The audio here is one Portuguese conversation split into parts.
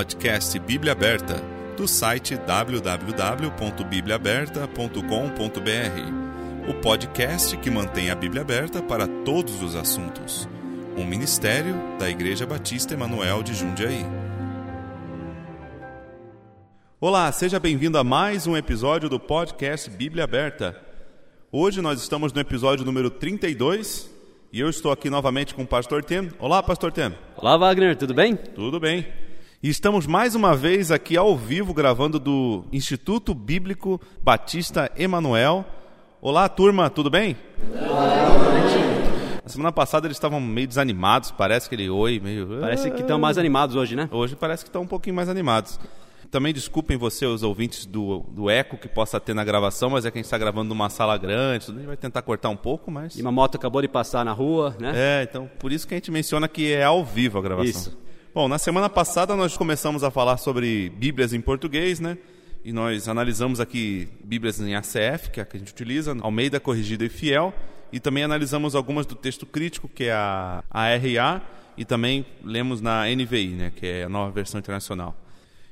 Podcast Bíblia Aberta, do site www.bibliaaberta.com.br. O podcast que mantém a Bíblia aberta para todos os assuntos. Um ministério da Igreja Batista Emanuel de Jundiaí. Olá, seja bem-vindo a mais um episódio do podcast Bíblia Aberta. Hoje nós estamos no episódio número 32 e eu estou aqui novamente com o pastor Tem. Olá, pastor Tem. Olá, Wagner, tudo bem? Tudo bem. E estamos mais uma vez aqui ao vivo gravando do Instituto Bíblico Batista Emanuel. Olá, turma, tudo bem? Na semana passada eles estavam meio desanimados, parece que ele oi, meio. Parece que estão mais animados hoje, né? Hoje parece que estão um pouquinho mais animados. Também desculpem você, os ouvintes do, do eco que possa ter na gravação, mas é que a gente está gravando numa sala grande, a gente vai tentar cortar um pouco, mas. E uma moto acabou de passar na rua, né? É, então por isso que a gente menciona que é ao vivo a gravação. Isso. Bom, na semana passada nós começamos a falar sobre Bíblias em português, né? E nós analisamos aqui Bíblias em ACF, que é a que a gente utiliza, Almeida Corrigida e Fiel, e também analisamos algumas do texto crítico, que é a, a RA, e também lemos na NVI, né? Que é a nova versão internacional.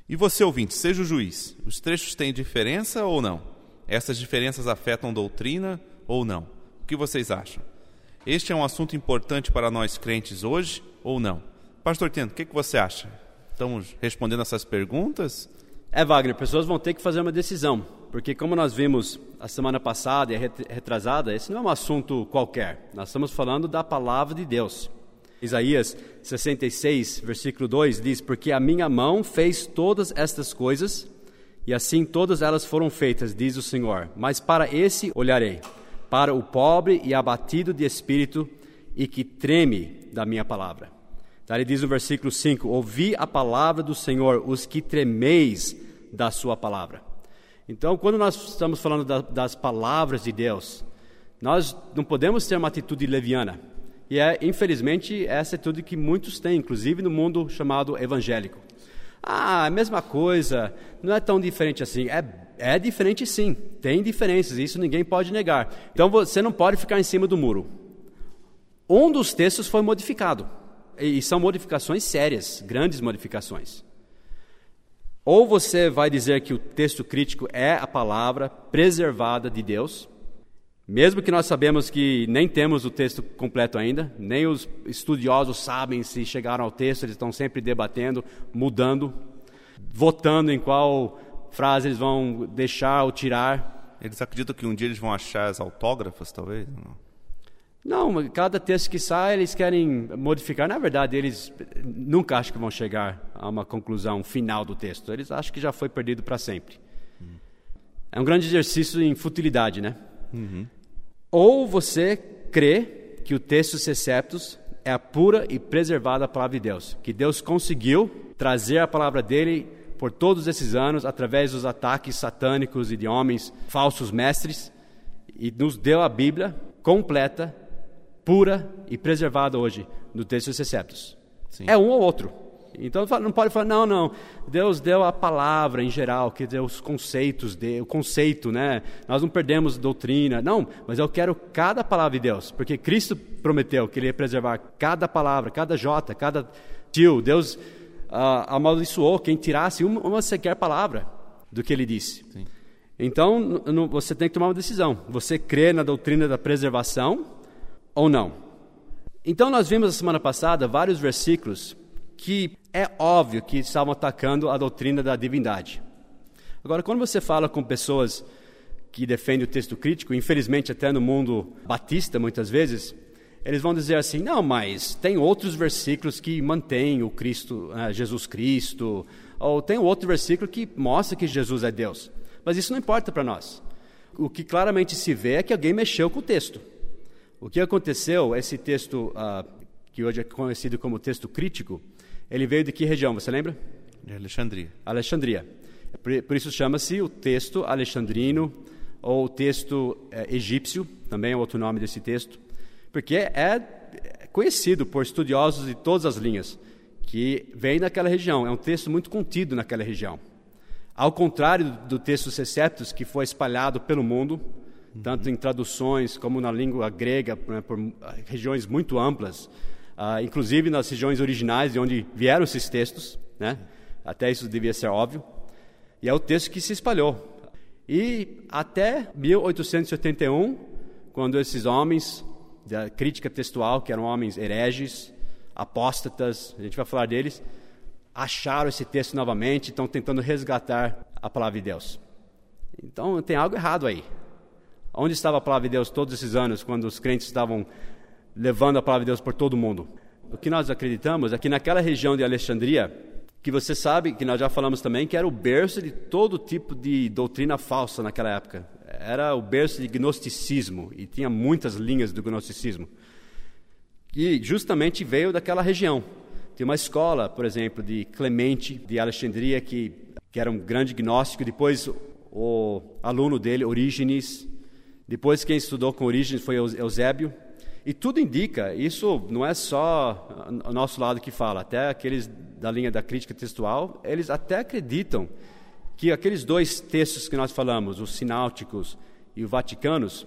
E você, ouvinte, seja o juiz. Os trechos têm diferença ou não? Essas diferenças afetam doutrina ou não? O que vocês acham? Este é um assunto importante para nós crentes hoje ou não? Pastor Tento, o que, que você acha? Estamos respondendo essas perguntas? É, Wagner, pessoas vão ter que fazer uma decisão, porque como nós vimos a semana passada e a retrasada, esse não é um assunto qualquer. Nós estamos falando da palavra de Deus. Isaías 66, versículo 2 diz: Porque a minha mão fez todas estas coisas, e assim todas elas foram feitas, diz o Senhor. Mas para esse olharei, para o pobre e abatido de espírito, e que treme da minha palavra. Então, ele diz no versículo 5: Ouvi a palavra do Senhor, os que tremeis da sua palavra. Então, quando nós estamos falando da, das palavras de Deus, nós não podemos ter uma atitude leviana. E é, infelizmente, essa atitude que muitos têm, inclusive no mundo chamado evangélico. Ah, a mesma coisa, não é tão diferente assim. É, é diferente sim, tem diferenças, isso ninguém pode negar. Então você não pode ficar em cima do muro. Um dos textos foi modificado e são modificações sérias, grandes modificações. Ou você vai dizer que o texto crítico é a palavra preservada de Deus, mesmo que nós sabemos que nem temos o texto completo ainda, nem os estudiosos sabem se chegaram ao texto, eles estão sempre debatendo, mudando, votando em qual frase eles vão deixar ou tirar. Eles acreditam que um dia eles vão achar as autógrafas, talvez? Não. Não, cada texto que sai eles querem modificar. Na verdade, eles nunca acham que vão chegar a uma conclusão final do texto. Eles acham que já foi perdido para sempre. Uhum. É um grande exercício em futilidade, né? Uhum. Ou você crê que o texto Seceptus é a pura e preservada palavra de Deus, que Deus conseguiu trazer a palavra dele por todos esses anos através dos ataques satânicos e de homens falsos mestres e nos deu a Bíblia completa pura e preservada hoje no texto dos receptos. Sim. É um ou outro. Então não pode falar, não, não. Deus deu a palavra em geral, que deu os conceitos, de, o conceito, né? Nós não perdemos doutrina. Não, mas eu quero cada palavra de Deus, porque Cristo prometeu que Ele ia preservar cada palavra, cada jota, cada tio. Deus uh, amaldiçoou quem tirasse uma, uma sequer palavra do que Ele disse. Sim. Então você tem que tomar uma decisão. Você crê na doutrina da preservação ou não. Então, nós vimos na semana passada vários versículos que é óbvio que estavam atacando a doutrina da divindade. Agora, quando você fala com pessoas que defendem o texto crítico, infelizmente até no mundo batista muitas vezes, eles vão dizer assim: não, mas tem outros versículos que mantêm o Cristo, uh, Jesus Cristo, ou tem outro versículo que mostra que Jesus é Deus. Mas isso não importa para nós. O que claramente se vê é que alguém mexeu com o texto. O que aconteceu, esse texto, uh, que hoje é conhecido como texto crítico, ele veio de que região, você lembra? De Alexandria. Alexandria. Por, por isso chama-se o texto alexandrino, ou o texto é, egípcio, também é outro nome desse texto, porque é, é conhecido por estudiosos de todas as linhas, que vem daquela região, é um texto muito contido naquela região. Ao contrário do texto Seceptus, que foi espalhado pelo mundo, tanto em traduções como na língua grega, né, por regiões muito amplas, uh, inclusive nas regiões originais de onde vieram esses textos, né? Até isso devia ser óbvio. E é o texto que se espalhou. E até 1881, quando esses homens da crítica textual, que eram homens hereges, apóstatas, a gente vai falar deles, acharam esse texto novamente, estão tentando resgatar a palavra de Deus. Então tem algo errado aí. Onde estava a palavra de Deus todos esses anos, quando os crentes estavam levando a palavra de Deus por todo o mundo? O que nós acreditamos é que naquela região de Alexandria, que você sabe, que nós já falamos também, que era o berço de todo tipo de doutrina falsa naquela época. Era o berço de gnosticismo, e tinha muitas linhas do gnosticismo. E justamente veio daquela região. Tem uma escola, por exemplo, de Clemente de Alexandria, que, que era um grande gnóstico. Depois, o aluno dele, Orígenes. Depois, quem estudou com Orígenes foi Eusébio. E tudo indica, isso não é só o nosso lado que fala, até aqueles da linha da crítica textual, eles até acreditam que aqueles dois textos que nós falamos, os sináuticos e os vaticanos,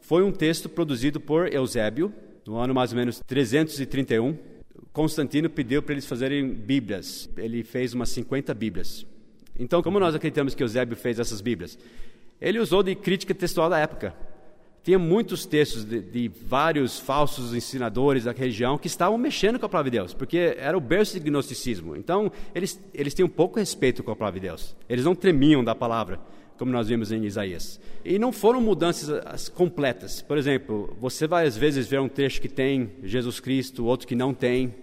foi um texto produzido por Eusébio, no ano mais ou menos 331. Constantino pediu para eles fazerem Bíblias. Ele fez umas 50 Bíblias. Então, como nós acreditamos que Eusébio fez essas Bíblias? Ele usou de crítica textual da época. Tinha muitos textos de, de, vários falsos ensinadores da região que estavam mexendo com a palavra de Deus, porque era o berço de gnosticismo. Então, eles, eles tinham pouco respeito com a palavra de Deus. Eles não tremiam da palavra, como nós vimos em Isaías. E não foram mudanças completas. Por exemplo, você vai às vezes ver um trecho que tem Jesus Cristo, outro que não tem.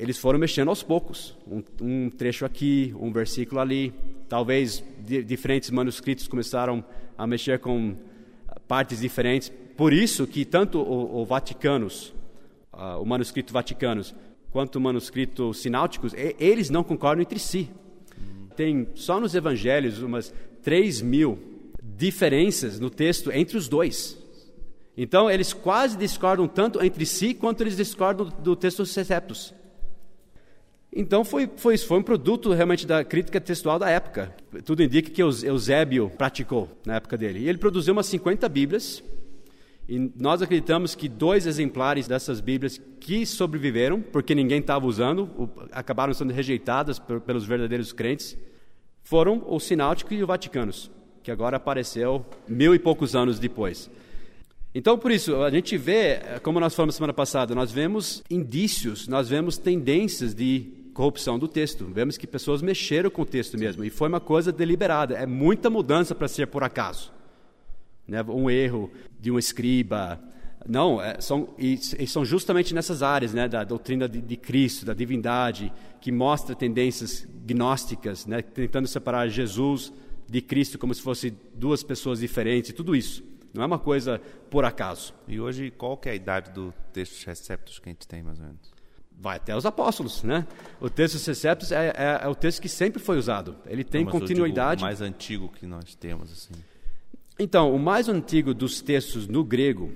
Eles foram mexendo aos poucos. Um, um trecho aqui, um versículo ali. Talvez diferentes manuscritos começaram a mexer com partes diferentes. Por isso que tanto o, o Vaticanos, uh, o manuscrito Vaticanos, quanto o manuscrito Sináuticos, e, eles não concordam entre si. Tem só nos Evangelhos umas 3 mil diferenças no texto entre os dois. Então, eles quase discordam tanto entre si quanto eles discordam do texto Seceptus. Então foi, foi, foi um produto realmente da crítica textual da época. Tudo indica que Eusébio praticou na época dele. E ele produziu umas 50 Bíblias. E nós acreditamos que dois exemplares dessas Bíblias que sobreviveram, porque ninguém estava usando, acabaram sendo rejeitadas pelos verdadeiros crentes, foram o Sináutico e o Vaticanos, que agora apareceu mil e poucos anos depois. Então, por isso, a gente vê, como nós falamos semana passada, nós vemos indícios, nós vemos tendências de corrupção do texto. Vemos que pessoas mexeram com o texto mesmo, e foi uma coisa deliberada. É muita mudança para ser por acaso. Né? Um erro de um escriba. Não, é, são, e, são justamente nessas áreas né, da doutrina de, de, Cristo, da divindade, que mostra tendências gnósticas, né, tentando separar Jesus de Cristo como se fossem duas pessoas diferentes, tudo isso. Não é uma coisa por acaso. E hoje, qual que é a idade do texto receptos que a gente tem, mais ou menos? Vai até os apóstolos, né? O texto Seceptus é, é, é, o texto que sempre foi usado. Ele tem Não, continuidade. o mais antigo que nós temos, assim. Então, o mais antigo dos textos no grego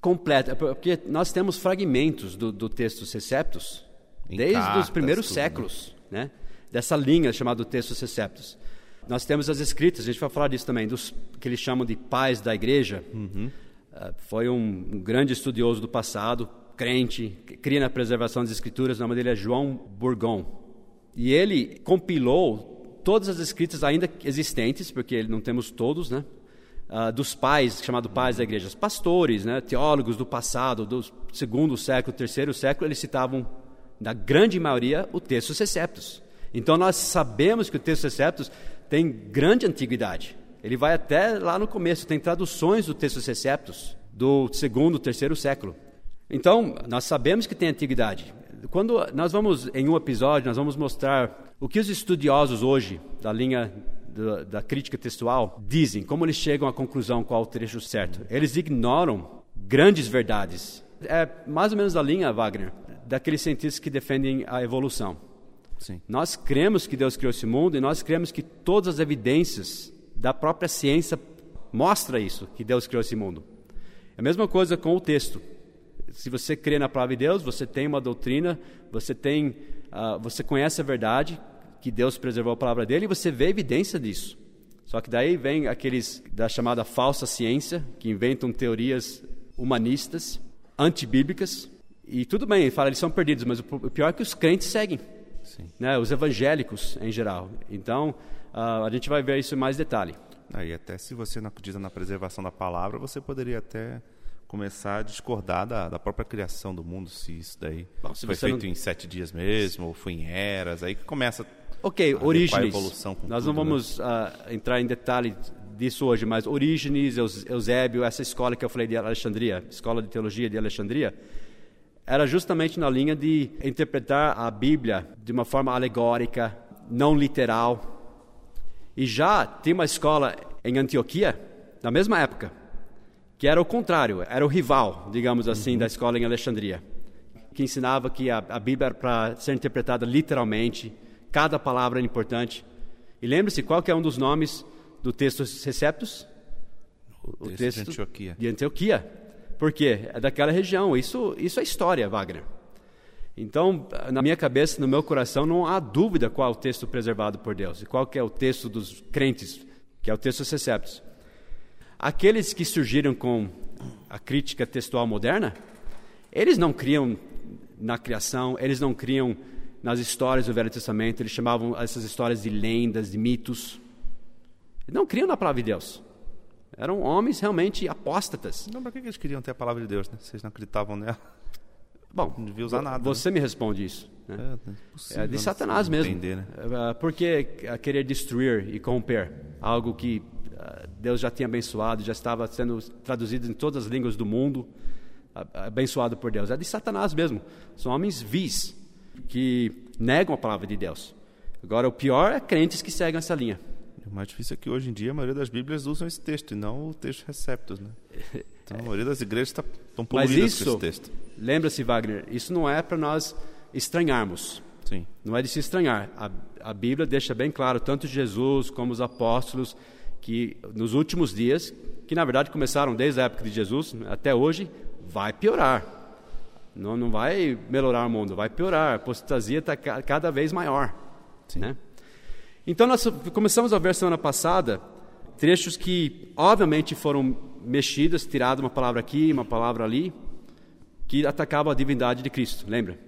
completo, é porque nós temos fragmentos do, do texto Seceptus desde cartas, os primeiros tudo, né? séculos, né? né? Dessa linha chamada texto Seceptus. Nós temos as escritas, a gente vai falar disso também, dos que eles chamam de pais da igreja. Uhum. Uh, foi um, um grande estudioso do passado, crente, cria na preservação das escrituras, o nome dele é João Bourgon. E ele compilou todas as escritas ainda existentes, porque não temos todos, né? Uh, dos pais, chamado pais da igreja, pastores, né, teólogos do passado, do segundo século, terceiro século, eles citavam, na grande maioria, o texto Seceptus. Então nós sabemos que o texto Seceptus tem grande antiguidade. Ele vai até lá no começo, tem traduções do texto Seceptus do segundo, terceiro século. Então, nós sabemos que tem antiguidade. Quando nós vamos, em um episódio, nós vamos mostrar o que os estudiosos hoje, da linha da, da crítica textual, dizem, como eles chegam à conclusão qual o trecho certo. Eles ignoram grandes verdades. É mais ou menos a linha, Wagner, daqueles cientistas que defendem a evolução. Sim. Nós cremos que Deus criou esse mundo e nós cremos que todas as evidências da própria ciência mostra isso, que Deus criou esse mundo. É a mesma coisa com o texto se você crê na palavra de Deus, você tem uma doutrina, você tem, uh, você conhece a verdade que Deus preservou a palavra dele e você vê evidência disso. Só que daí vem aqueles da chamada falsa ciência que inventam teorias humanistas, antibíblicas e tudo bem, fala eles são perdidos, mas o pior é que os crentes seguem. Sim. né, os evangélicos em geral. Então, ah, a gente vai ver isso em mais detalhe. Aí até se você não acredita na preservação da palavra, você poderia até começar a discordar da, da própria criação do mundo, se isso daí Bom, se foi feito não- em sete dias mesmo, ou foi em eras, aí que começa Ok, a Orígenes. evolução com Nós não né? vamos ah, entrar em detalhe disso hoje, mas Orígenes, Eus- Eusébio, essa escola que eu falei de Alexandria, escola de teologia de Alexandria, era justamente na linha de interpretar a Bíblia de uma forma alegórica, não literal. E já tem uma escola em Antioquia, na mesma época, que era o contrário, era o rival, digamos assim, da escola em Alexandria, que ensinava que a, a Bíblia era para ser interpretada literalmente, cada palavra era importante. E lembre-se qual é um dos nomes do texto Receptus? O texto de Antioquia. De Antioquia. Por quê? É daquela região. Isso, isso é história, Wagner. Então, na minha cabeça, no meu coração, não há dúvida qual é o texto preservado por Deus e qual que é o texto dos crentes, que é o texto Receptus. Aqueles que surgiram com a crítica textual moderna, eles não criam na criação, eles não criam nas histórias do Velho Testamento, eles chamavam essas histórias de lendas, de mitos. Eles não criam na palavra de Deus. Eram homens realmente apóstatas. Não, para que eles queriam ter a palavra de Deus, né? Vocês não acreditavam nela. Bom, Não devia usar nada, né? Você me responde isso. né? É, é É de não Satanás mesmo. Entender, né? Ah, Por que querer destruir e corromper algo que Deus já tinha abençoado, já estava sendo traduzido em todas as línguas do mundo, ah, abençoado por Deus? É de Satanás mesmo. São homens vis que negam a palavra de Deus. Agora, o pior é crentes que seguem essa linha. O mais difícil é que hoje em dia a maioria das Bíblias usam esse texto e não o texto receptos, né? Então a maioria das igrejas estão Mas poluídas com isso, esse texto. lembra-se, Wagner, isso não é para nós estranharmos. Sim. Não é de se estranhar. A, a Bíblia deixa bem claro, tanto Jesus como os apóstolos, que nos últimos dias, que na verdade começaram desde a época de Jesus até hoje, vai piorar. Não, não vai melhorar o mundo, vai piorar. A apostasia está cada vez maior. Né? Então, nós começamos a ver semana passada trechos que, obviamente, foram mexidos, tirado uma palavra aqui, uma palavra ali, que atacavam a divindade de Cristo, lembra?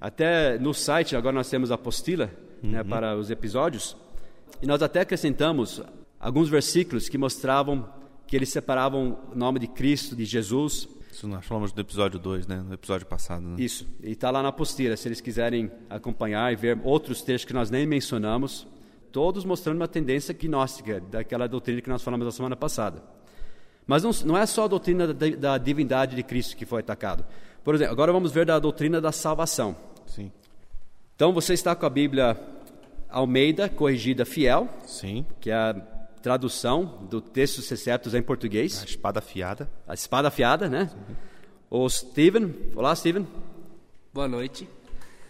Até no site, agora nós temos a apostila né, para os episódios, e nós até acrescentamos alguns versículos que mostravam que eles separavam o nome de Cristo, de Jesus. Isso nós falamos do episódio 2, né? No episódio passado, né? Isso, e está lá na apostila, se eles quiserem acompanhar e ver outros textos que nós nem mencionamos, todos mostrando uma tendência gnóstica, daquela doutrina que nós falamos na semana passada. Mas não, não é só a doutrina da, da divindade de Cristo que foi atacado. Por exemplo, agora vamos ver da doutrina da salvação. Sim. Então você está com a Bíblia Almeida, corrigida fiel, Sim. que é a tradução do texto Receptos em português, A espada afiada. a espada afiada, né? O Steven, olá Steven, Boa noite.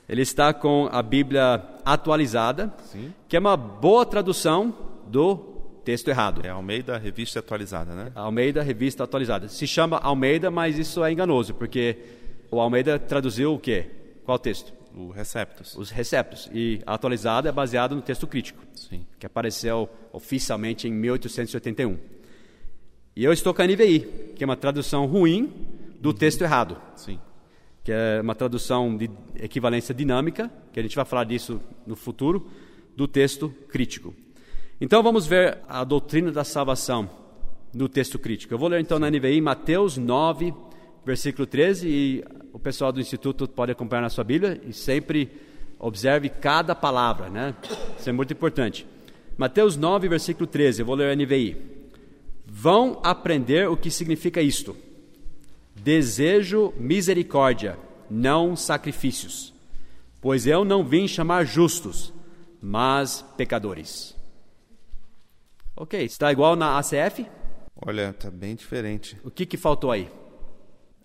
ele está com a Bíblia atualizada, Sim. que é uma boa tradução do texto errado. É Almeida, revista atualizada, né? Almeida, revista atualizada. Se chama Almeida, mas isso é enganoso, porque o Almeida traduziu o quê? Qual texto? O Receptus. Os receptos. E a atualizada é baseada no texto crítico, Sim. que apareceu oficialmente em 1881. E eu estou com a NVI, que é uma tradução ruim do texto errado, Sim. que é uma tradução de equivalência dinâmica, que a gente vai falar disso no futuro, do texto crítico. Então vamos ver a doutrina da salvação no texto crítico. Eu vou ler então na NVI Mateus 9, versículo 13, e o pessoal do Instituto pode acompanhar na sua Bíblia e sempre observe cada palavra, né? Isso é muito importante. Mateus 9, versículo 13, eu vou ler a NVI. Vão aprender o que significa isto. Desejo misericórdia, não sacrifícios, pois eu não vim chamar justos, mas pecadores. Ok, está igual na ACF? Olha, tá bem diferente. O que, que faltou aí?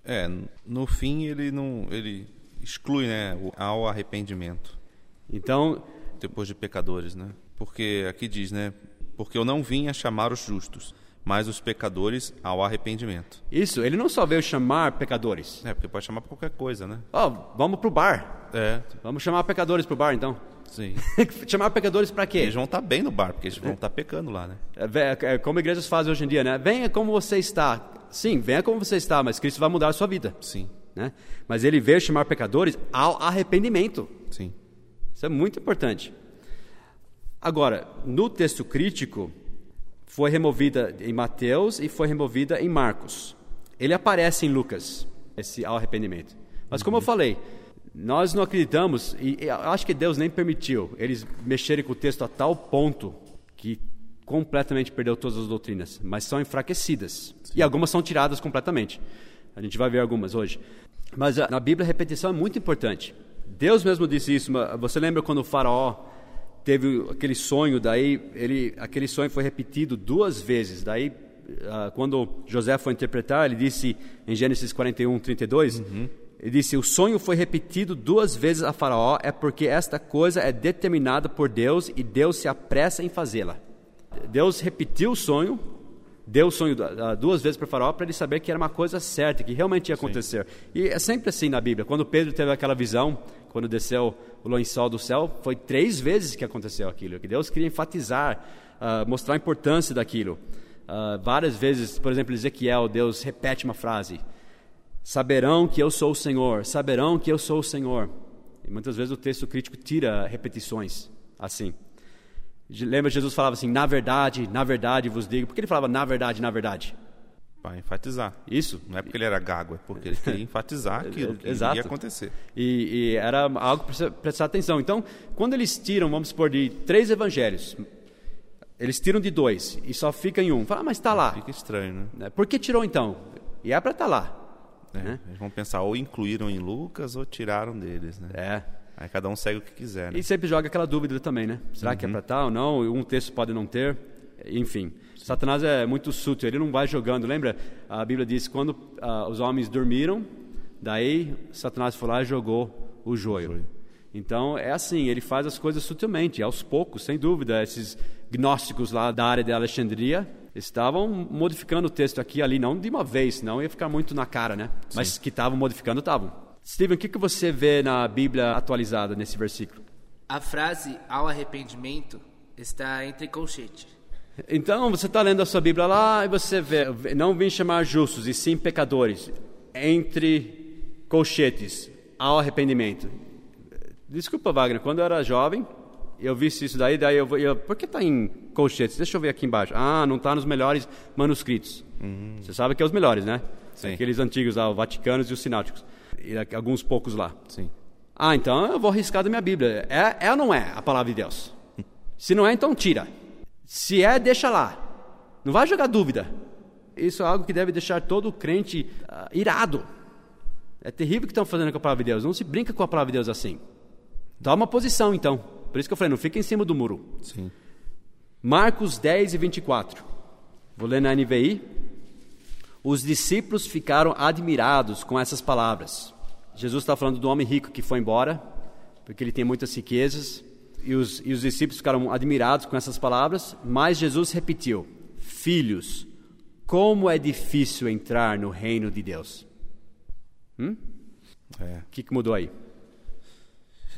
É, no fim ele não, ele exclui, né, ao arrependimento Então, depois de pecadores, né? Porque aqui diz, né, porque eu não vim a chamar os justos, mas os pecadores ao arrependimento. isso, ele não só veio chamar pecadores. É, porque pode chamar por qualquer coisa, né? Ó, vamos pro bar. É, Vamos chamar pecadores pro bar, então. sim. chamar pecadores para quê? Eles vão estar bem no bar, porque eles vão estar pecando lá, né? É, é como igrejas fazem hoje em dia, né? Venha como você está. Sim, venha como você está, mas Cristo vai mudar a sua vida. Sim, Né? Mas ele veio chamar pecadores ao arrependimento. sim. Isso é muito importante. Agora, no texto crítico, foi removida em Mateus e foi removida em Marcos. Ele aparece em Lucas, esse arrependimento. Mas como eu falei, nós não acreditamos, e acho que Deus nem permitiu eles mexerem com o texto a tal ponto que completamente perdeu todas as doutrinas, mas são enfraquecidas. Sim. E algumas são tiradas completamente. A gente vai ver algumas hoje. Mas na Bíblia a repetição é muito importante. Deus mesmo disse isso. Você lembra quando o faraó teve aquele sonho, daí ele, aquele sonho foi repetido duas vezes. Daí, ah, quando José foi interpretar, ele disse em Gênesis 41, 32, uhum. ele disse: O sonho foi repetido duas vezes a Faraó, é porque esta coisa é determinada por Deus e Deus se apressa em fazê-la. Deus repetiu o sonho, deu o sonho duas vezes para o faraó para ele saber que era uma coisa certa, que realmente ia acontecer. Sim. E é sempre assim na Bíblia. Quando Pedro teve aquela visão, quando desceu o lençol do céu, foi três vezes que aconteceu aquilo. Que Deus queria enfatizar, uh, mostrar a importância daquilo. Uh, várias vezes, por exemplo, Ezequiel, Deus repete uma frase: Saberão que eu sou o Senhor, saberão que eu sou o Senhor. E muitas vezes o texto crítico tira repetições assim. Lembra Jesus falava assim, na verdade, na verdade vos digo. Por que ele falava na verdade, na verdade? Para enfatizar. Isso. Não é porque ele era gago, é porque ele queria enfatizar aquilo que Exato. ia acontecer. E, e era algo para prestar atenção. Então, quando eles tiram, vamos supor, de três evangelhos, eles tiram de dois e só fica em um. Fala, ah, mas está lá. Fica estranho, né? né? Por que tirou então? E é para estar tá lá. É, né? Eles vão pensar, ou incluíram em Lucas ou tiraram deles, né? É. Aí cada um segue o que quiser. Né? E sempre joga aquela dúvida também, né? Será uhum. que é uhum. para tal ou não? Um texto pode não ter. Enfim, Sim. Satanás é muito sutil, ele não vai jogando. Lembra? A Bíblia diz: quando uh, os homens dormiram, daí Satanás foi lá e jogou o joio. Então é assim, ele faz as coisas sutilmente, aos poucos, sem dúvida. Esses gnósticos lá da área de Alexandria estavam modificando o texto aqui e ali, não de uma vez, senão ia ficar muito na cara, né? Sim. Mas que estavam modificando, estavam. Steven, o que, que você vê na Bíblia atualizada nesse versículo? A frase ao arrependimento está entre colchete. Então, você está lendo a sua Bíblia lá e você vê, não vim chamar justos e sim pecadores, entre colchetes, ao arrependimento. Desculpa, Wagner, quando eu era jovem, eu vi isso daí, daí eu, eu por que está em colchetes? Deixa eu ver aqui embaixo. Ah, não está nos melhores manuscritos. Uhum. Você sabe que é os melhores, né? Sim. Aqueles antigos lá, os vaticanos e os sináticos e alguns poucos lá. Sim. Ah, então eu vou arriscar da minha Bíblia. É, é ou não é a palavra de Deus? Se não é, então tira. Se é, deixa lá. Não vai jogar dúvida. Isso é algo que deve deixar todo crente uh, irado. É terrível o que estão fazendo com a palavra de Deus. Não se brinca com a palavra de Deus assim. Dá uma posição, então. Por isso que eu falei, não fica em cima do muro. Sim. Marcos 10 e 24. Vou ler na NVI. Os discípulos ficaram admirados com essas palavras. Jesus está falando do homem rico que foi embora, porque ele tem muitas riquezas, e os, e os discípulos ficaram admirados com essas palavras, mas Jesus repetiu: Filhos, como é difícil entrar no reino de Deus. Hum? É. O que, que mudou aí?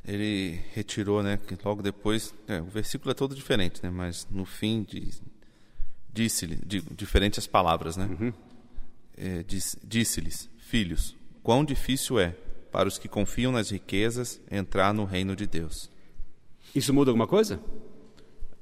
Ele retirou, né? Que logo depois, é, o versículo é todo diferente, né? Mas no fim disse-lhe, diferentes as palavras, né? Uhum é, disse-lhes: Filhos, quão difícil é para os que confiam nas riquezas entrar no reino de Deus. Isso muda alguma coisa?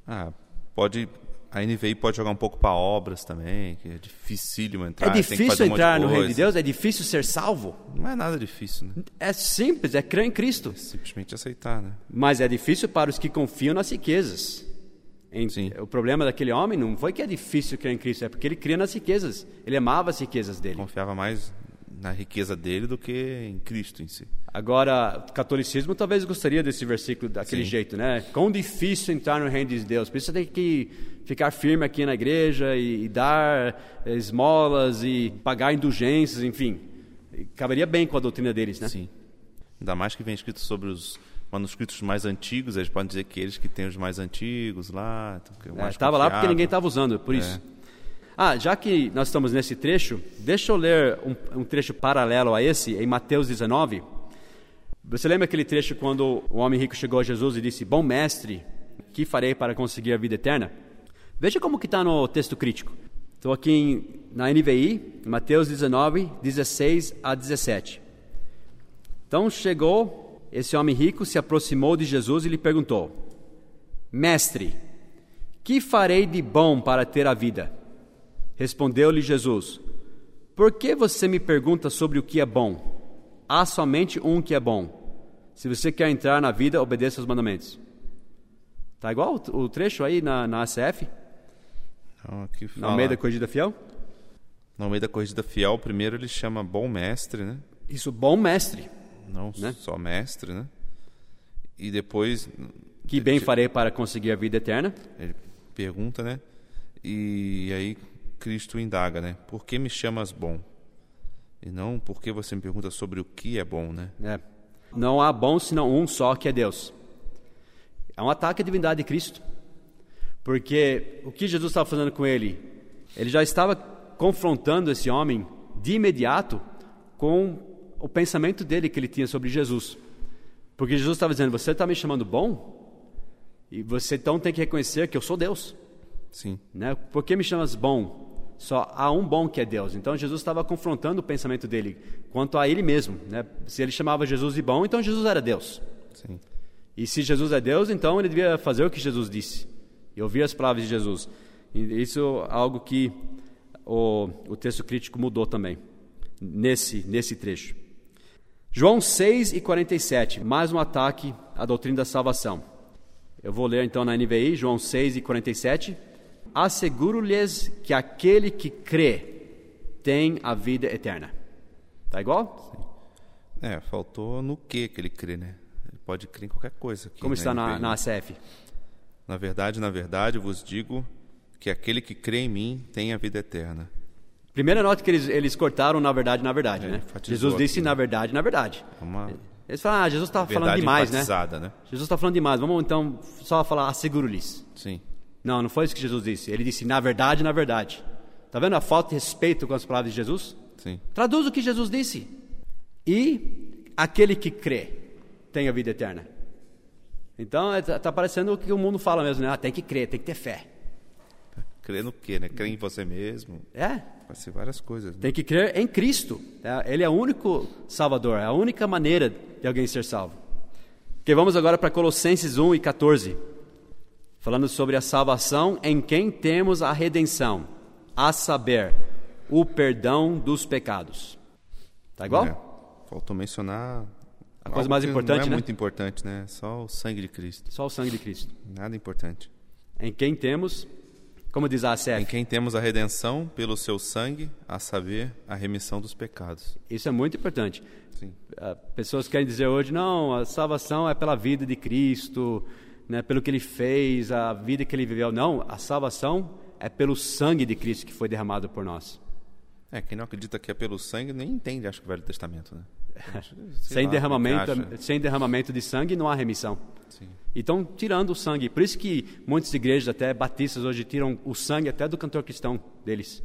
Ah, pode. A NVI pode jogar um pouco para obras também, que é dificílimo entrar. É difícil entrar no reino de Deus? É difícil ser salvo? Não é nada difícil, né? É simples, é crer em Cristo. É simplesmente aceitar, né? Mas é difícil para os que confiam nas riquezas. Em, o problema daquele homem não foi que é difícil crer em Cristo, é porque ele cria nas riquezas. Ele amava as riquezas dele. Confiava mais na riqueza dele do que em Cristo em si. Agora, o catolicismo talvez gostaria desse versículo daquele Sim. jeito, né? Quão difícil entrar no reino de Deus. Por isso você tem que ficar firme aqui na igreja e, e dar esmolas e pagar indulgências, enfim. Caberia bem com a doutrina deles, né? Sim. Ainda mais que vem escrito sobre os manuscritos mais antigos, eles podem dizer que eles que têm os mais antigos lá. Estava é, lá porque ninguém estava usando, por isso. É. Ah, já que nós estamos nesse trecho, deixa eu ler um, um, trecho paralelo a esse, em Mateus 19. Você lembra aquele trecho quando o homem rico chegou a Jesus e disse, Bom mestre, que farei para conseguir a vida eterna? Veja como que está no texto crítico. Estou aqui em, na NVI, Mateus 19, 16 a 17. Então chegou esse homem rico se aproximou de Jesus e lhe perguntou: Mestre, que farei de bom para ter a vida? Respondeu-lhe Jesus: Por que você me pergunta sobre o que é bom? Há somente um que é bom. Se você quer entrar na vida, obedeça aos mandamentos. Tá igual o trecho aí na, na ACF? Então, aqui Na fala, Almeida Corrigida Fiel? no meio da corrida fiel, primeiro ele chama bom mestre, né? Isso, bom mestre. Não Né? só mestre, né? E depois Que bem farei para conseguir a vida eterna? ele pergunta, né? E aí Cristo indaga, né? Por que me chamas bom? E não por que você me pergunta sobre o que é bom, né? É. Não há bom senão um só, que é Deus. É um ataque à divindade de Cristo. Porque o que Jesus estava fazendo com ele? Ele já estava confrontando esse homem de imediato com o pensamento dele que ele tinha sobre Jesus. Porque Jesus estava dizendo: Você está me chamando bom? E você então tem que reconhecer que eu sou Deus. Sim. Né? Por que me chamas bom? Só há um bom que é Deus. Então Jesus estava confrontando o pensamento dele quanto a ele mesmo. Né? Se ele chamava Jesus de bom, então Jesus era Deus. Sim. E se Jesus é Deus, então ele devia fazer o que Jesus disse e ouvir as palavras de Jesus. E isso é algo que o, o texto crítico mudou também nesse nesse trecho. João 6 e 47, mais um ataque à doutrina da salvação. Eu vou ler então na NVI, João 6 e 47. Asseguro-lhes que aquele que crê tem a vida eterna. Tá igual? É, faltou no que que ele crê, né? Ele pode crer em qualquer coisa. Aqui Como está na, NVI. na ACF? Na verdade, na verdade, vos digo que aquele que crê em mim tem a vida eterna. Primeira nota que eles, eles cortaram, na verdade, na verdade, É, né? Jesus disse aqui, né? na verdade, na verdade. É uma Eles falam, ah, Jesus está falando demais, né? né? Jesus está falando demais, vamos então só falar asseguro-lhes. Sim. Não, não foi isso que Jesus disse. Ele disse, na verdade, na verdade. Tá vendo a falta de respeito com as palavras de Jesus? Sim. Traduz o que Jesus disse. E aquele que crê tem a vida eterna. Então, está parecendo o que o mundo fala mesmo, né? Ah, tem que crer, tem que ter fé. Crer no quê, né? Crer em você mesmo. É, Vai ser várias coisas. Né? Tem que crer em Cristo. tá? Ele é o único Salvador, é a única maneira de alguém ser salvo. Ok, vamos agora para Colossenses 1 e 14. Falando sobre a salvação em quem temos a redenção, a saber, o perdão dos pecados. Tá igual? É. Faltou mencionar A coisa mais que importante, não é né? muito importante, né? Só o sangue de Cristo. Só o sangue de Cristo. Nada importante. Em quem temos, como diz a Em quem temos a redenção pelo seu sangue, a saber, a remissão dos pecados. isso é muito importante. Sim. Ah, pessoas querem dizer hoje, não, a salvação é pela vida de Cristo, né, pelo que ele fez, a vida que ele viveu. Não, a salvação é pelo sangue de Cristo que foi derramado por nós. É, quem não acredita que é pelo sangue nem entende, acho que o Velho Testamento, né? Sem lá, derramamento, encaixa. sem derramamento de sangue não há remissão. Sim. Então, tirando o sangue. Por isso que muitas igrejas, até batistas, hoje tiram o sangue até do cantor cristão deles.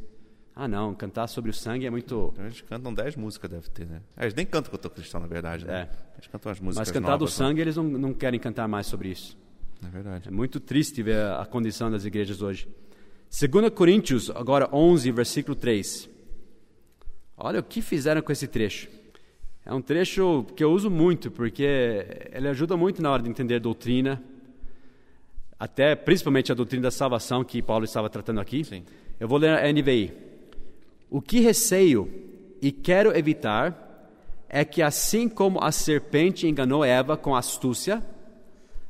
Ah, não, cantar sobre o sangue é muito. Então eles cantam 10 músicas, deve ter, né? É, Eles nem cantam que eu tô cristão, na verdade, né? É. Eles cantam as músicas Mas cantar do novas, né? sangue, eles não, não querem cantar mais sobre isso. É verdade. É muito triste ver a condição das igrejas hoje. 2 Coríntios, agora 11, versículo 3. Olha o que fizeram com esse trecho. É um trecho que eu uso muito, porque ele ajuda muito na hora de entender doutrina, até principalmente a doutrina da salvação que Paulo estava tratando aqui. Sim. Eu vou ler a NVI. O que receio e quero evitar é que, assim como a serpente enganou Eva com astúcia,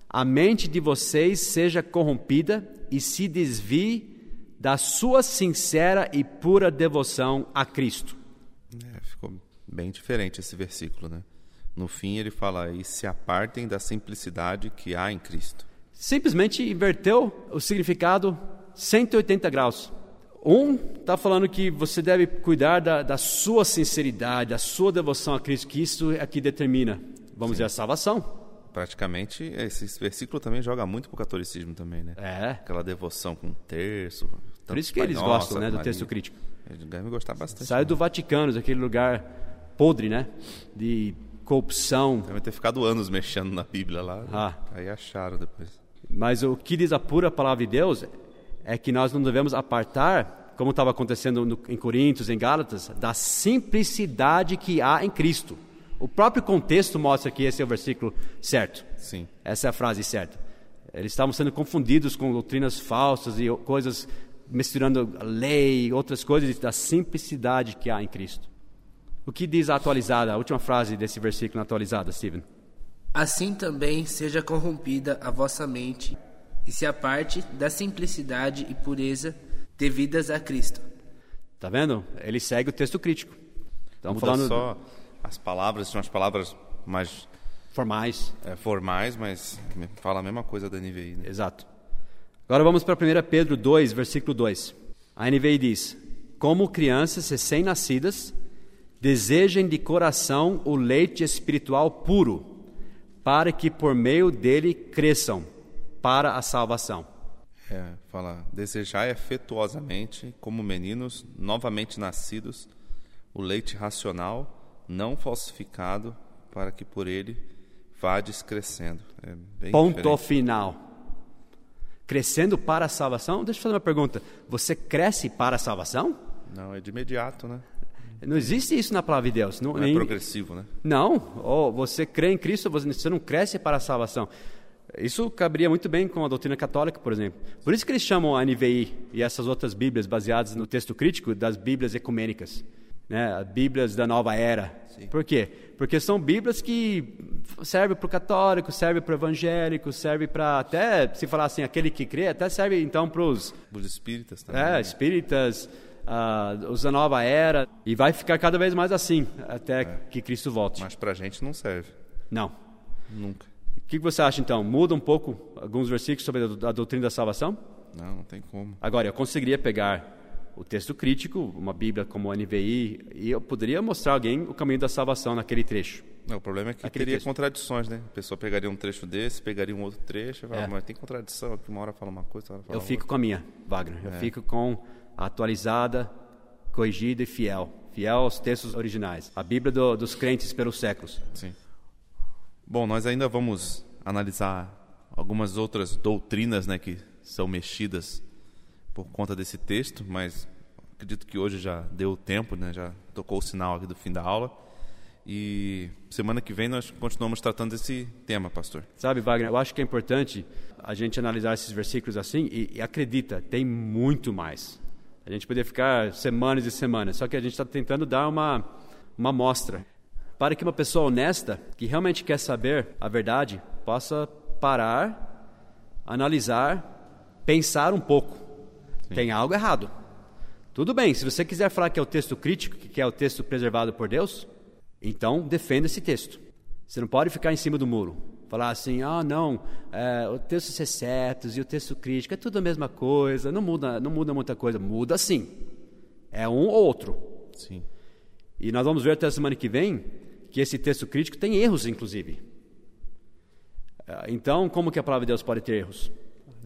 a mente de vocês seja corrompida e se desvie da sua sincera e pura devoção a Cristo. Bem diferente esse versículo, né? No fim ele fala, e se apartem da simplicidade que há em Cristo. Simplesmente inverteu o significado 180 graus. Um está falando que você deve cuidar da, da sua sinceridade, da sua devoção a Cristo, que isso é que determina, vamos dizer, a salvação. Praticamente, esse versículo também joga muito pro catolicismo também, né? É. Aquela devoção com terço. Por isso que eles gostam né, do Maria. texto crítico. Eles devem gostar bastante. Saiu do Vaticano, daquele lugar podre, né? De corrupção. Devem ter ficado anos mexendo na Bíblia lá. Ah. Aí acharam depois. Mas o que diz a pura palavra de Deus é que nós não devemos apartar, como estava acontecendo no, em Coríntios, em Gálatas, da simplicidade que há em Cristo. O próprio contexto mostra que esse é o versículo certo. Sim. Essa é a frase certa. Eles estavam sendo confundidos com doutrinas falsas e coisas misturando a lei, outras coisas da simplicidade que há em Cristo. O que diz a atualizada, a última frase desse versículo na atualizada, Stephen? Assim também seja corrompida a vossa mente e se aparte da simplicidade e pureza devidas a Cristo. Tá vendo? Ele segue o texto crítico. Então, mudando só as palavras, são as palavras mais formais, é, formais, mas fala a mesma coisa da NVI. Né? Exato. Agora vamos para 1 Pedro 2, versículo 2. A NVI diz: Como crianças recém-nascidas, desejem de coração o leite espiritual puro, para que por meio dele cresçam para a salvação. É, fala, desejar efetuosamente, como meninos novamente nascidos, o leite racional, não falsificado, para que por ele vades crescendo. É Ponto diferente. final. Crescendo para a salvação? Deixa eu fazer uma pergunta. Você cresce para a salvação? Não, é de imediato, né? Não existe isso na palavra de Deus. Não, não é progressivo, né? Não. Oh, você crê em Cristo, você não cresce para a salvação. Isso caberia muito bem com a doutrina católica, por exemplo. Por isso que eles chamam a NVI e essas outras Bíblias baseadas no texto crítico das Bíblias ecumênicas, né? Bíblias da Nova Era. Sim. Por quê? Porque são Bíblias que servem para o católico, servem para o evangélico, servem para até, se falar assim, aquele que crê, até serve então para os... Os espíritas também. É, espíritas, uh, os da Nova Era, e vai ficar cada vez mais assim, até é. que Cristo volte. Mas para a gente não serve. Não. Nunca. O que você acha então? Muda um pouco alguns versículos sobre a doutrina da salvação? Não, não tem como. Agora, eu conseguiria pegar o texto crítico, uma Bíblia como a NVI, e eu poderia mostrar a alguém o caminho da salvação naquele trecho. Não, o problema é que Aquele teria texto. contradições, né? A pessoa pegaria um trecho desse, pegaria um outro trecho, e fala, é. mas tem contradição aqui, uma hora fala uma coisa, outra fala Eu fico outra. com a minha, Wagner. Eu é. fico com atualizada, corrigida e fiel. Fiel aos textos originais. A Bíblia do, dos crentes pelos séculos. Sim. Bom, nós ainda vamos analisar algumas outras doutrinas né, que são mexidas por conta desse texto, mas acredito que hoje já deu tempo, né, já tocou o sinal aqui do fim da aula. E semana que vem nós continuamos tratando desse tema, pastor. Sabe, Wagner, eu acho que é importante a gente analisar esses versículos assim e, e acredita, tem muito mais. A gente poderia ficar semanas e semanas, só que a gente está tentando dar uma, uma mostra para que uma pessoa honesta, que realmente quer saber a verdade, possa parar, analisar, pensar um pouco. Sim. Tem algo errado. Tudo bem, se você quiser falar que é o texto crítico, que é o texto preservado por Deus, então defenda esse texto. Você não pode ficar em cima do muro. Falar assim, ah, não, é, o texto certos e o texto crítico é tudo a mesma coisa, não muda, não muda muita coisa. Muda sim. É um ou outro. Sim. E nós vamos ver até a semana que vem que esse texto crítico tem erros, inclusive. É, então, como que a palavra de Deus pode ter erros?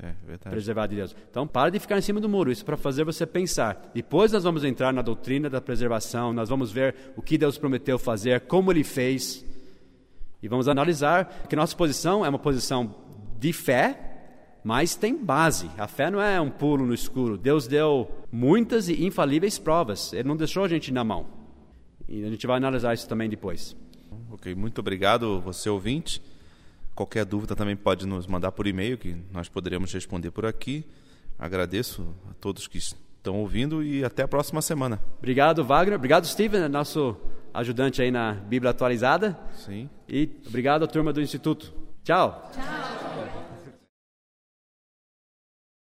É, verdade. Preservar de Deus. Então, para de ficar em cima do muro. Isso é para fazer você pensar. Depois nós vamos entrar na doutrina da preservação, nós vamos ver o que Deus prometeu fazer, como Ele fez. E vamos analisar que nossa posição é uma posição de fé, mas tem base. A fé não é um pulo no escuro. Deus deu muitas e infalíveis provas. Ele não deixou a gente na mão. E a gente vai analisar isso também depois. Ok, muito obrigado, você ouvinte. Qualquer dúvida também pode nos mandar por e-mail, que nós poderemos responder por aqui. Agradeço a todos que estão ouvindo e até a próxima semana. Obrigado, Wagner. Obrigado, Steven, nosso ajudante aí na Bíblia atualizada. Sim. E obrigado à turma do Instituto. Tchau. Tchau.